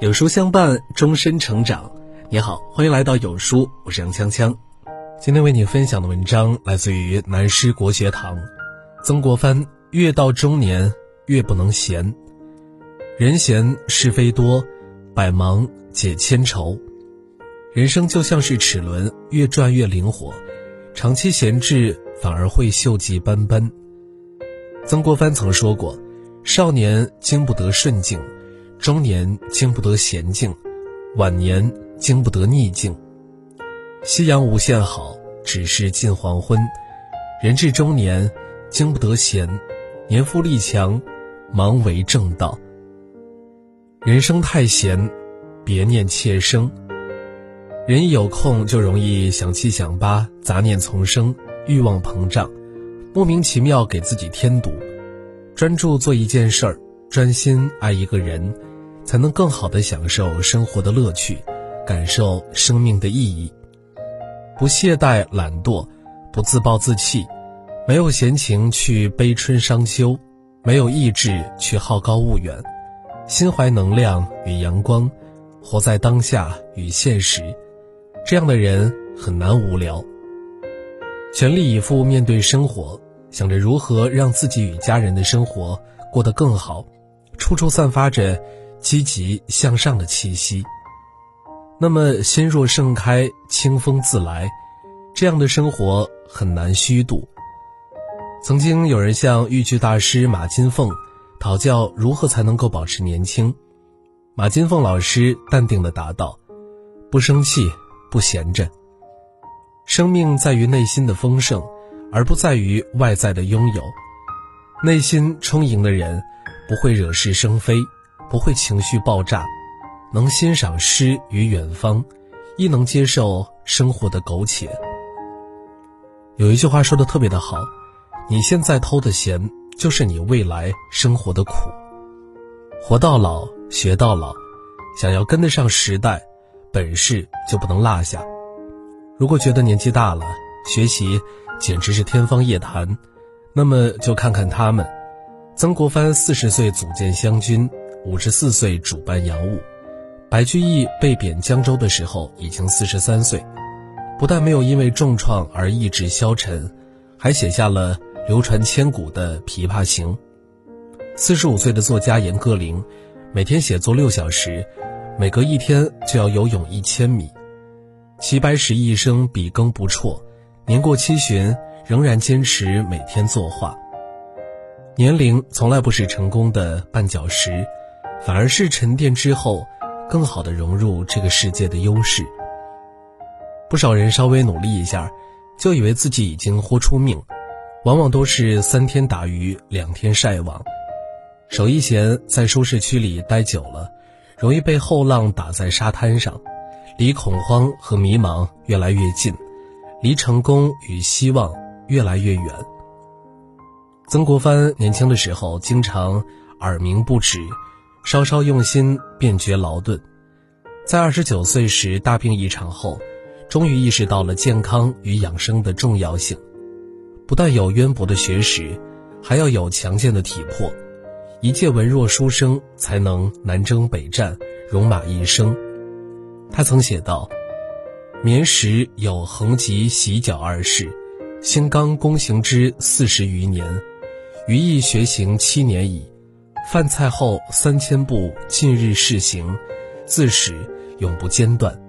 有书相伴，终身成长。你好，欢迎来到有书，我是杨锵锵。今天为你分享的文章来自于南师国学堂，曾国藩。越到中年，越不能闲。人闲是非多，百忙解千愁。人生就像是齿轮，越转越灵活。长期闲置，反而会锈迹斑斑。曾国藩曾说过：“少年经不得顺境。”中年经不得闲静，晚年经不得逆境。夕阳无限好，只是近黄昏。人至中年，经不得闲，年富力强，忙为正道。人生太闲，别念妾生。人一有空就容易想七想八，杂念丛生，欲望膨胀，莫名其妙给自己添堵。专注做一件事儿，专心爱一个人。才能更好的享受生活的乐趣，感受生命的意义。不懈怠懒惰，不自暴自弃，没有闲情去悲春伤秋，没有意志去好高骛远，心怀能量与阳光，活在当下与现实，这样的人很难无聊。全力以赴面对生活，想着如何让自己与家人的生活过得更好，处处散发着。积极向上的气息，那么心若盛开，清风自来，这样的生活很难虚度。曾经有人向豫剧大师马金凤讨教如何才能够保持年轻，马金凤老师淡定地答道：“不生气，不闲着。生命在于内心的丰盛，而不在于外在的拥有。内心充盈的人，不会惹是生非。”不会情绪爆炸，能欣赏诗与远方，亦能接受生活的苟且。有一句话说的特别的好，你现在偷的闲，就是你未来生活的苦。活到老，学到老，想要跟得上时代，本事就不能落下。如果觉得年纪大了，学习简直是天方夜谭，那么就看看他们。曾国藩四十岁组建湘军。五十四岁主办洋务，白居易被贬江州的时候已经四十三岁，不但没有因为重创而意志消沉，还写下了流传千古的《琵琶行》。四十五岁的作家严歌苓，每天写作六小时，每隔一天就要游泳一千米。齐白石一生笔耕不辍，年过七旬仍然坚持每天作画。年龄从来不是成功的绊脚石。反而是沉淀之后，更好的融入这个世界的优势。不少人稍微努力一下，就以为自己已经豁出命，往往都是三天打鱼两天晒网。手一闲，在舒适区里待久了，容易被后浪打在沙滩上，离恐慌和迷茫越来越近，离成功与希望越来越远。曾国藩年轻的时候，经常耳鸣不止。稍稍用心，便觉劳顿。在二十九岁时大病一场后，终于意识到了健康与养生的重要性。不但有渊博的学识，还要有强健的体魄。一介文弱书生才能南征北战，戎马一生。他曾写道：“眠时有横疾洗脚二事，兴刚躬行之四十余年，余亦学行七年矣。”饭菜后三千步，近日试行，自始永不间断。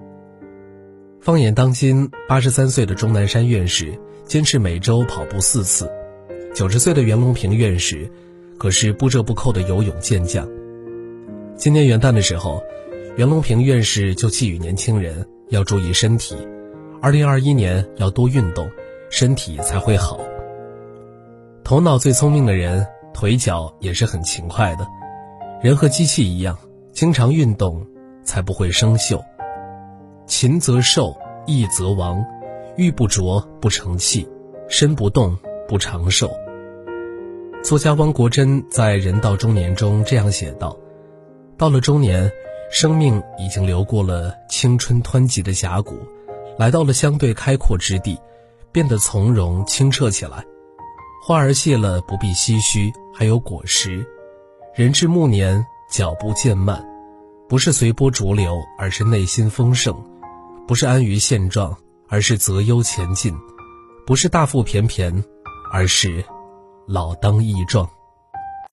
放眼当今，八十三岁的钟南山院士坚持每周跑步四次，九十岁的袁隆平院士可是不折不扣的游泳健将。今年元旦的时候，袁隆平院士就寄语年轻人要注意身体，二零二一年要多运动，身体才会好。头脑最聪明的人。腿脚也是很勤快的，人和机器一样，经常运动才不会生锈。勤则寿，逸则亡，玉不琢不成器，身不动不长寿。作家汪国真在《人到中年》中这样写道：“到了中年，生命已经流过了青春湍急的峡谷，来到了相对开阔之地，变得从容清澈起来。”花儿谢了，不必唏嘘，还有果实；人至暮年，脚步渐慢，不是随波逐流，而是内心丰盛；不是安于现状，而是择优前进；不是大腹便便，而是老当益壮。